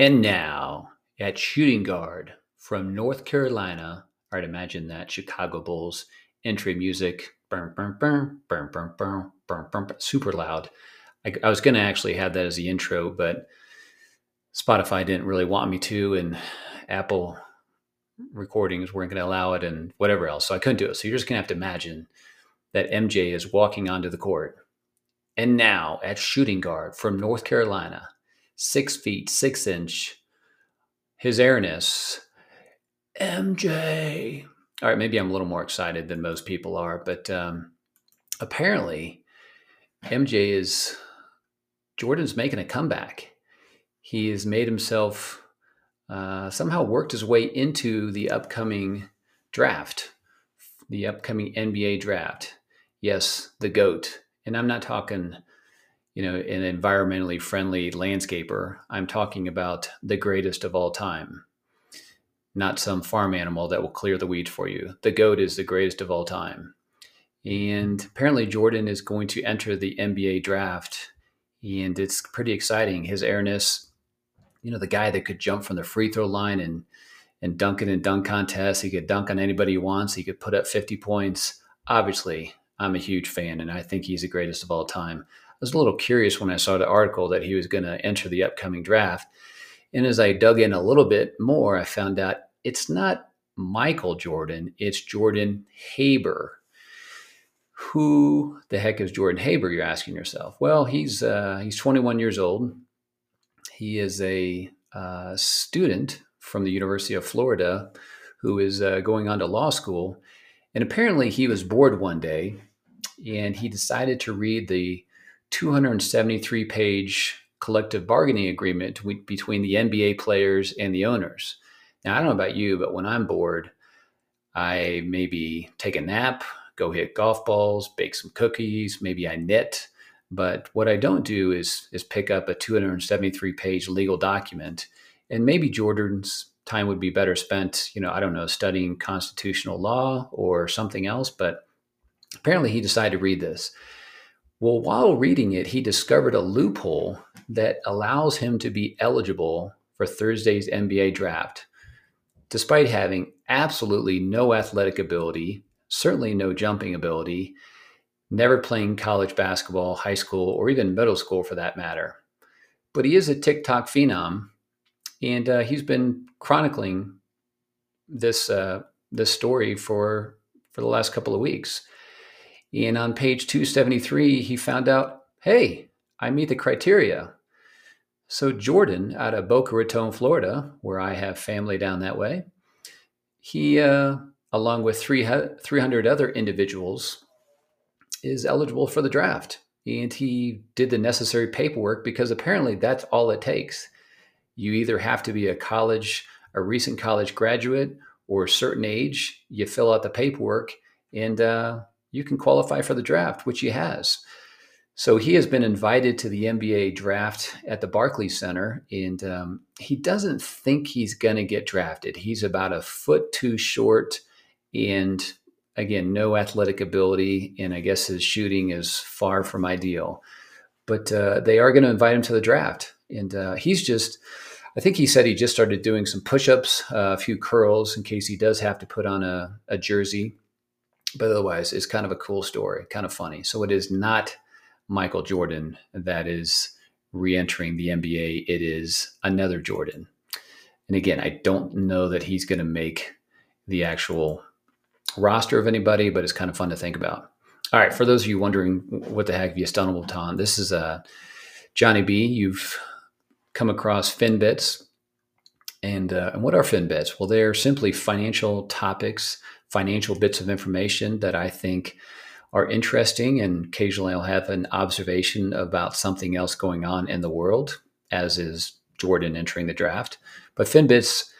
And now at shooting guard from North Carolina, I'd imagine that Chicago Bulls entry music, burn, burn, burn, burn, burn, burn, burn, burn, super loud. I, I was going to actually have that as the intro, but Spotify didn't really want me to, and Apple recordings weren't going to allow it, and whatever else. So I couldn't do it. So you're just going to have to imagine that MJ is walking onto the court. And now at shooting guard from North Carolina, six feet, six inch, his airness, MJ. All right, maybe I'm a little more excited than most people are, but um, apparently MJ is Jordan's making a comeback. He has made himself uh, somehow worked his way into the upcoming draft, the upcoming NBA draft. Yes, the GOAT. And I'm not talking you know, an environmentally friendly landscaper. I'm talking about the greatest of all time, not some farm animal that will clear the weeds for you. The goat is the greatest of all time. And apparently, Jordan is going to enter the NBA draft, and it's pretty exciting. His airness, you know, the guy that could jump from the free throw line and and dunk it in dunk contests. He could dunk on anybody he wants. He could put up 50 points. Obviously, I'm a huge fan, and I think he's the greatest of all time I was a little curious when I saw the article that he was going to enter the upcoming draft. And as I dug in a little bit more, I found out it's not Michael Jordan, it's Jordan Haber. Who the heck is Jordan Haber? You're asking yourself. Well, he's uh, he's 21 years old. He is a uh, student from the University of Florida who is uh, going on to law school. And apparently, he was bored one day and he decided to read the 273 page collective bargaining agreement between the NBA players and the owners. Now, I don't know about you, but when I'm bored, I maybe take a nap, go hit golf balls, bake some cookies, maybe I knit. But what I don't do is, is pick up a 273 page legal document. And maybe Jordan's time would be better spent, you know, I don't know, studying constitutional law or something else. But apparently he decided to read this. Well, while reading it, he discovered a loophole that allows him to be eligible for Thursday's NBA draft. Despite having absolutely no athletic ability, certainly no jumping ability, never playing college basketball, high school, or even middle school for that matter. But he is a TikTok phenom, and uh, he's been chronicling this uh, this story for for the last couple of weeks. And on page 273, he found out, hey, I meet the criteria. So Jordan, out of Boca Raton, Florida, where I have family down that way, he, uh, along with 300 other individuals, is eligible for the draft. And he did the necessary paperwork because apparently that's all it takes. You either have to be a college, a recent college graduate, or a certain age. You fill out the paperwork, and uh, you can qualify for the draft, which he has. So he has been invited to the NBA draft at the Barclays Center, and um, he doesn't think he's going to get drafted. He's about a foot too short, and again, no athletic ability, and I guess his shooting is far from ideal. But uh, they are going to invite him to the draft, and uh, he's just. I think he said he just started doing some push-ups, uh, a few curls in case he does have to put on a, a jersey but otherwise it's kind of a cool story, kind of funny. So it is not Michael Jordan that is re-entering the NBA. It is another Jordan. And again, I don't know that he's going to make the actual roster of anybody, but it's kind of fun to think about. All right, for those of you wondering what the heck you stumbled upon, this is uh, Johnny B. You've come across FinBits. And, uh, and what are FinBits? Well, they're simply financial topics financial bits of information that I think are interesting. And occasionally I'll have an observation about something else going on in the world, as is Jordan entering the draft. But FinBits,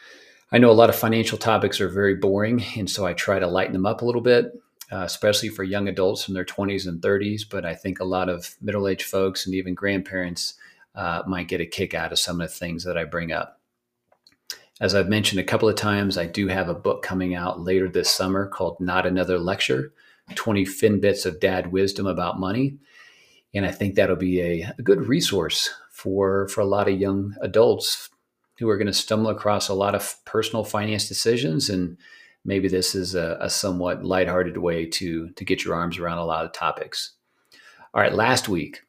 I know a lot of financial topics are very boring. And so I try to lighten them up a little bit. Uh, especially for young adults in their 20s and 30s. But I think a lot of middle aged folks and even grandparents uh, might get a kick out of some of the things that I bring up. As I've mentioned a couple of times, I do have a book coming out later this summer called Not Another Lecture 20 Finbits of dad wisdom about money. And I think that'll be a, a good resource for, for a lot of young adults who are going to stumble across a lot of personal finance decisions. And maybe this is a, a somewhat lighthearted way to, to get your arms around a lot of topics. All right, last week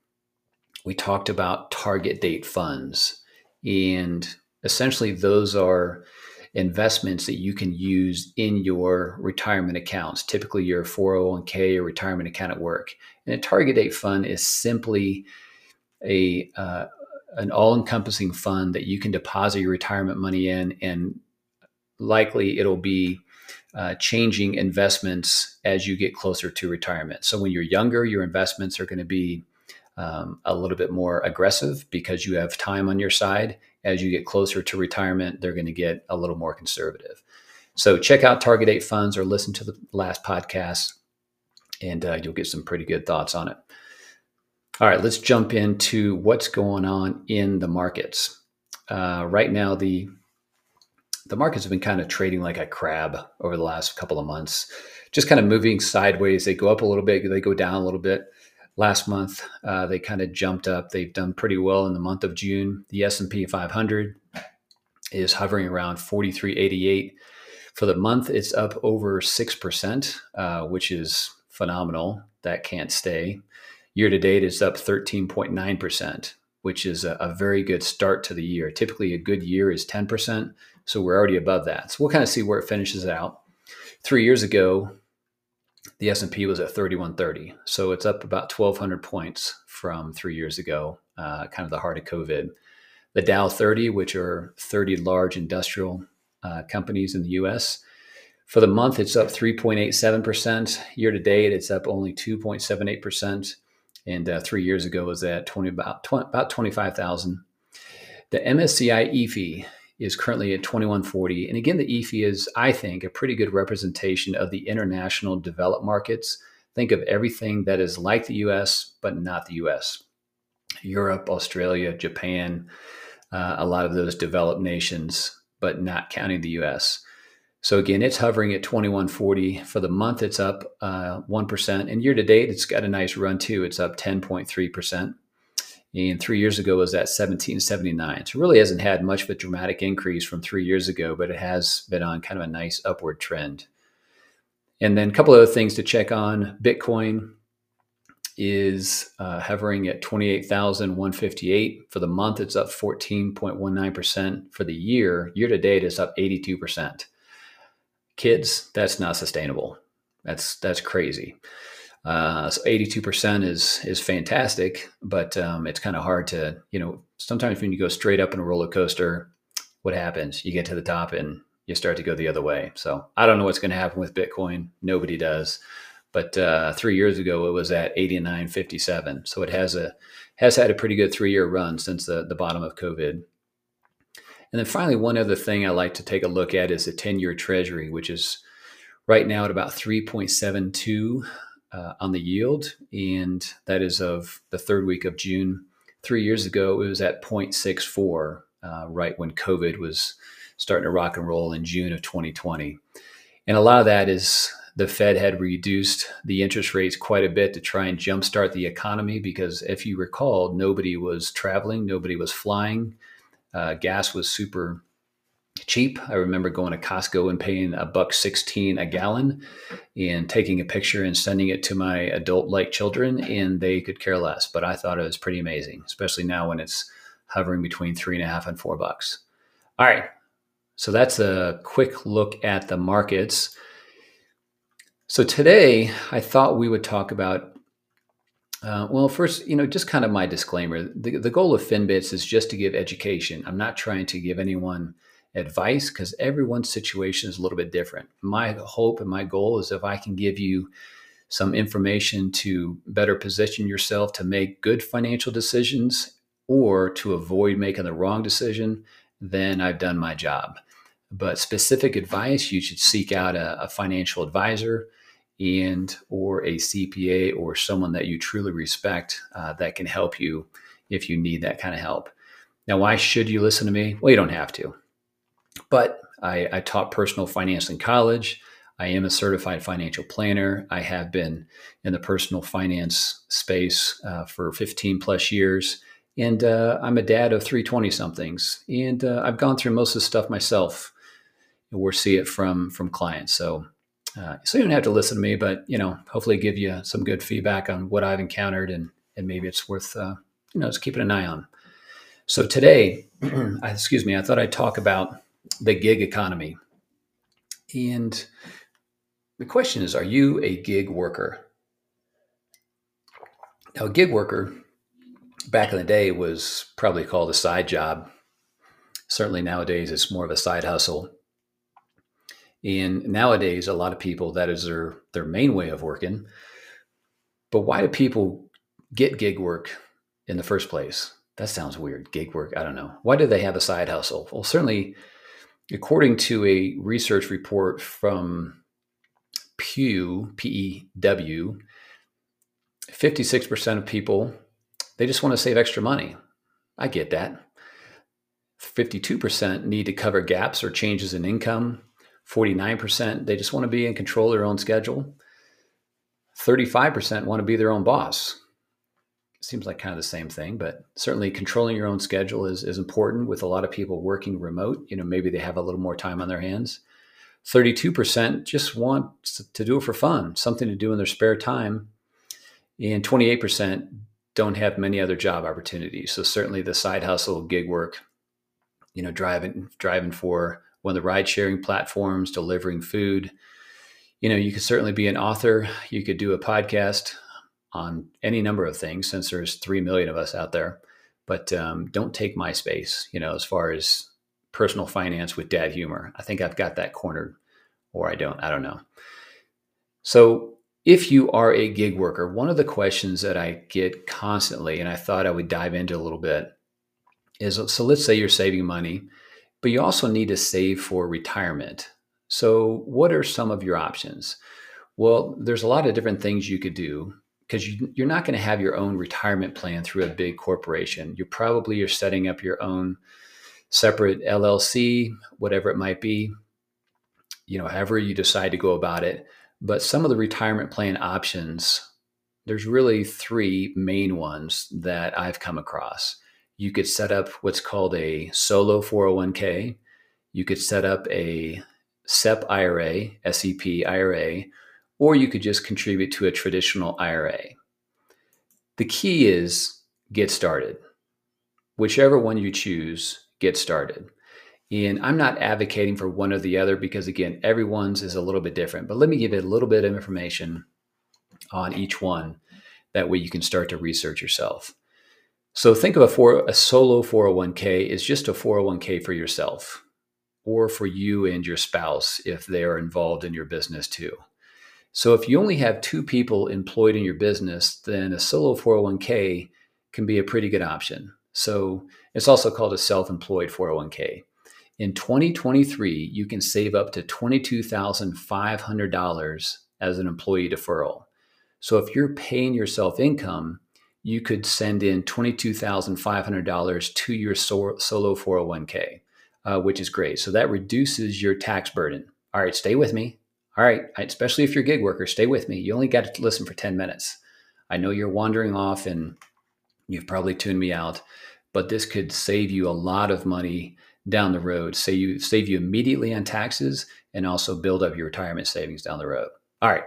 we talked about target date funds. And essentially, those are investments that you can use in your retirement accounts, typically your 401k or retirement account at work. And a target date fund is simply a uh, an all-encompassing fund that you can deposit your retirement money in, and likely it'll be uh, changing investments as you get closer to retirement. So when you're younger, your investments are going to be um, a little bit more aggressive because you have time on your side. As you get closer to retirement, they're going to get a little more conservative. So check out Target Date Funds or listen to the last podcast, and uh, you'll get some pretty good thoughts on it. All right, let's jump into what's going on in the markets. Uh, right now, the the markets have been kind of trading like a crab over the last couple of months, just kind of moving sideways. They go up a little bit, they go down a little bit last month uh, they kind of jumped up. They've done pretty well in the month of june. The s&p 500 is hovering around 4388 for the month it's up over 6% uh, which is phenomenal. That can't stay. Year to date it's up 13.9% which is a, a very good start to the year. Typically a good year is 10% so we're already above that. So we'll kind of see where it finishes out. Three years ago the S&P was at 3130. So it's up about 1200 points from 3 years ago, uh, kind of the heart of COVID. The Dow 30, which are 30 large industrial uh, companies in the US, for the month it's up 3.87%. Year to date it's up only 2.78%. And uh, 3 years ago was at 20 about 20, about 25,000. The MSCI EAFE is currently at 2140. And again, the EAFE is, I think, a pretty good representation of the international developed markets. Think of everything that is like the US, but not the US. Europe, Australia, Japan, uh, a lot of those developed nations, but not counting the US. So again, it's hovering at 2140 for the month. It's up uh, 1%. And year to date, it's got a nice run too. It's up 10.3% and three years ago was at 1779. So it really hasn't had much of a dramatic increase from three years ago, but it has been on kind of a nice upward trend. And then a couple other things to check on. Bitcoin is uh, hovering at 28,158 for the month. It's up 14.19% for the year. Year to date, it's up 82%. Kids, that's not sustainable. That's that's crazy. Uh, so 82% is is fantastic, but um, it's kind of hard to, you know, sometimes when you go straight up in a roller coaster, what happens? You get to the top and you start to go the other way. So I don't know what's going to happen with Bitcoin. Nobody does. But uh, three years ago, it was at 89.57. So it has a has had a pretty good three year run since the, the bottom of COVID. And then finally, one other thing I like to take a look at is the 10 year treasury, which is right now at about 3.72 uh, on the yield, and that is of the third week of June. Three years ago, it was at 0.64, uh, right when COVID was starting to rock and roll in June of 2020. And a lot of that is the Fed had reduced the interest rates quite a bit to try and jumpstart the economy because, if you recall, nobody was traveling, nobody was flying. Uh, gas was super cheap. I remember going to Costco and paying a buck 16 a gallon and taking a picture and sending it to my adult like children, and they could care less. But I thought it was pretty amazing, especially now when it's hovering between three and a half and four bucks. All right. So that's a quick look at the markets. So today I thought we would talk about uh, well, first, you know, just kind of my disclaimer. The, the goal of FinBits is just to give education. I'm not trying to give anyone advice because everyone's situation is a little bit different. My hope and my goal is if I can give you some information to better position yourself to make good financial decisions or to avoid making the wrong decision, then I've done my job. But specific advice, you should seek out a, a financial advisor and or a CPA or someone that you truly respect uh, that can help you if you need that kind of help. Now, why should you listen to me? Well, you don't have to. But I, I taught personal finance in college. I am a certified financial planner. I have been in the personal finance space uh, for 15 plus years. And uh, I'm a dad of three 20 somethings. And uh, I've gone through most of the stuff myself or see it from, from clients. So, uh, so you don't have to listen to me, but, you know, hopefully give you some good feedback on what I've encountered and, and maybe it's worth, uh, you know, just keeping an eye on. So today, excuse me, I thought I'd talk about the gig economy. And the question is Are you a gig worker? Now, a gig worker back in the day was probably called a side job. Certainly nowadays, it's more of a side hustle. And nowadays, a lot of people, that is their, their main way of working. But why do people get gig work in the first place? That sounds weird. Gig work, I don't know. Why do they have a side hustle? Well, certainly, according to a research report from Pew, P E W, 56% of people, they just want to save extra money. I get that. 52% need to cover gaps or changes in income. 49%, they just want to be in control of their own schedule. 35% want to be their own boss. Seems like kind of the same thing, but certainly controlling your own schedule is, is important with a lot of people working remote. You know, maybe they have a little more time on their hands. 32% just want to do it for fun, something to do in their spare time. And 28% don't have many other job opportunities. So certainly the side hustle, gig work, you know, driving driving for one of the ride sharing platforms, delivering food. You know, you could certainly be an author. You could do a podcast on any number of things since there's 3 million of us out there. But um, don't take my space, you know, as far as personal finance with dad humor. I think I've got that cornered, or I don't. I don't know. So, if you are a gig worker, one of the questions that I get constantly, and I thought I would dive into a little bit, is so let's say you're saving money, but you also need to save for retirement. So, what are some of your options? Well, there's a lot of different things you could do because you, are not going to have your own retirement plan through a big corporation. You probably are setting up your own separate LLC, whatever it might be, you know, however you decide to go about it. But some of the retirement plan options, there's really three main ones that I've come across. You could set up what's called a solo 401k. You could set up a SEP IRA, SEP IRA, or you could just contribute to a traditional IRA. The key is get started. Whichever one you choose, get started. And I'm not advocating for one or the other because, again, everyone's is a little bit different. But let me give you a little bit of information on each one. That way you can start to research yourself. So think of a, for, a solo 401k is just a 401k for yourself or for you and your spouse if they are involved in your business too. So if you only have two people employed in your business, then a solo 401k can be a pretty good option. So it's also called a self employed 401k. In 2023, you can save up to $22,500 as an employee deferral. So if you're paying yourself income, you could send in $22,500 to your solo 401k, uh, which is great. So that reduces your tax burden. All right, stay with me. All right, especially if you're a gig worker, stay with me. You only got to listen for 10 minutes. I know you're wandering off and you've probably tuned me out, but this could save you a lot of money down the road. Say you save you immediately on taxes and also build up your retirement savings down the road. All right.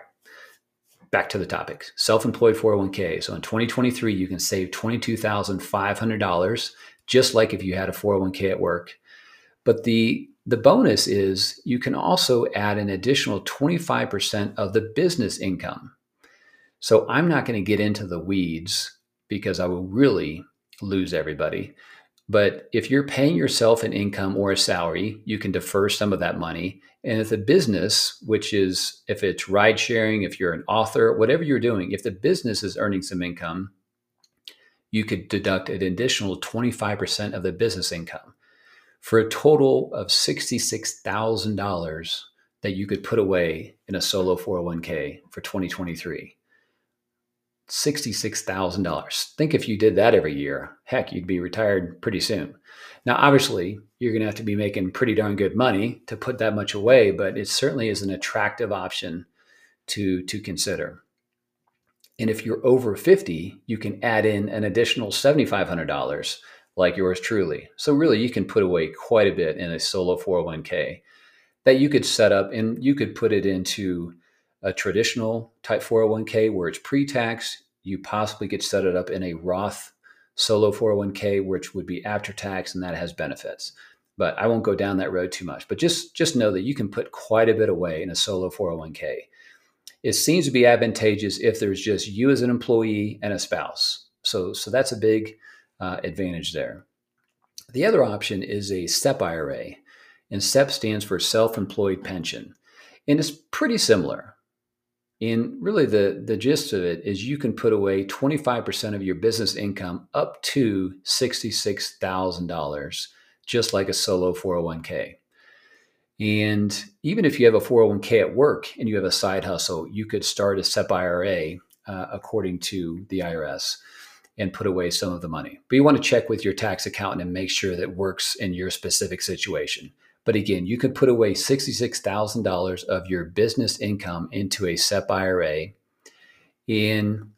Back to the topic. Self-employed 401k. So in 2023 you can save $22,500 just like if you had a 401k at work. But the the bonus is you can also add an additional 25% of the business income. So I'm not going to get into the weeds because I will really lose everybody. But if you're paying yourself an income or a salary, you can defer some of that money. And if the business, which is if it's ride sharing, if you're an author, whatever you're doing, if the business is earning some income, you could deduct an additional 25% of the business income for a total of $66,000 that you could put away in a solo 401k for 2023. $66,000. Think if you did that every year, heck, you'd be retired pretty soon. Now, obviously, you're going to have to be making pretty darn good money to put that much away, but it certainly is an attractive option to, to consider. And if you're over 50, you can add in an additional $7,500 like yours truly. So, really, you can put away quite a bit in a solo 401k that you could set up and you could put it into a traditional type 401k where it's pre tax. You possibly could set it up in a Roth solo 401k, which would be after tax and that has benefits. But I won't go down that road too much. But just, just know that you can put quite a bit away in a solo 401k. It seems to be advantageous if there's just you as an employee and a spouse. So, so that's a big uh, advantage there. The other option is a SEP IRA, and SEP stands for Self Employed Pension. And it's pretty similar. And really, the, the gist of it is you can put away 25% of your business income up to $66,000, just like a solo 401k. And even if you have a 401k at work and you have a side hustle, you could start a SEP IRA uh, according to the IRS and put away some of the money. But you want to check with your tax accountant and make sure that works in your specific situation. But again, you can put away $66,000 of your business income into a SEP IRA. And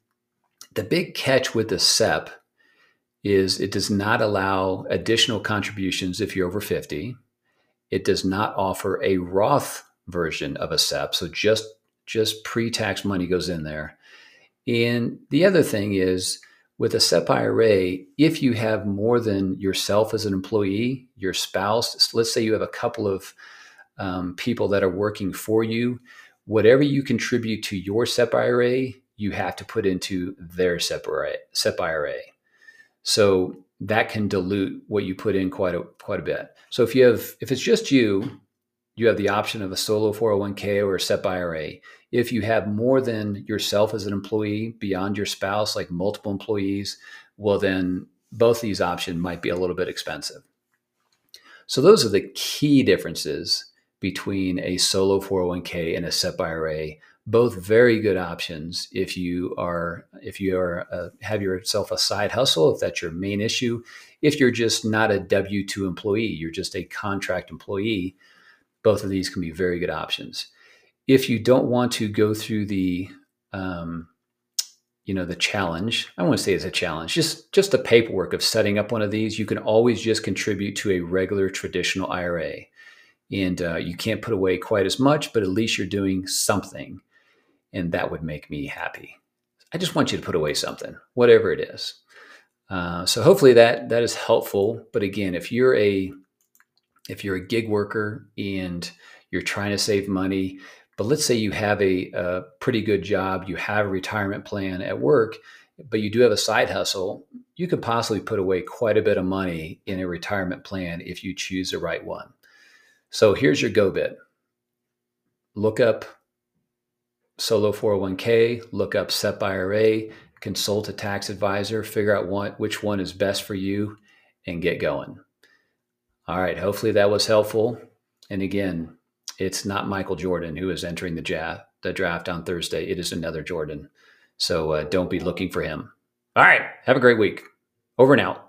the big catch with the SEP is it does not allow additional contributions if you're over 50 it does not offer a Roth version of a SEP, so just just pre-tax money goes in there. And the other thing is with a SEP IRA, if you have more than yourself as an employee, your spouse, let's say you have a couple of um, people that are working for you, whatever you contribute to your SEP IRA, you have to put into their SEP IRA. SEP IRA. So that can dilute what you put in quite a quite a bit. So if you have if it's just you, you have the option of a solo 401k or a SEP IRA. If you have more than yourself as an employee beyond your spouse, like multiple employees, well then both these options might be a little bit expensive. So those are the key differences between a solo 401k and a SEP IRA both very good options if you are if you are uh, have yourself a side hustle if that's your main issue if you're just not a w2 employee you're just a contract employee both of these can be very good options if you don't want to go through the um, you know the challenge i want to say it's a challenge just just the paperwork of setting up one of these you can always just contribute to a regular traditional ira and uh, you can't put away quite as much but at least you're doing something and that would make me happy. I just want you to put away something, whatever it is. Uh, so hopefully that that is helpful. But again, if you're a if you're a gig worker and you're trying to save money, but let's say you have a, a pretty good job, you have a retirement plan at work, but you do have a side hustle, you could possibly put away quite a bit of money in a retirement plan if you choose the right one. So here's your go bit. Look up solo 401k, look up SEP IRA, consult a tax advisor, figure out what, which one is best for you, and get going. All right, hopefully that was helpful. And again, it's not Michael Jordan who is entering the draft, the draft on Thursday. It is another Jordan. So uh, don't be looking for him. All right, have a great week. Over and out.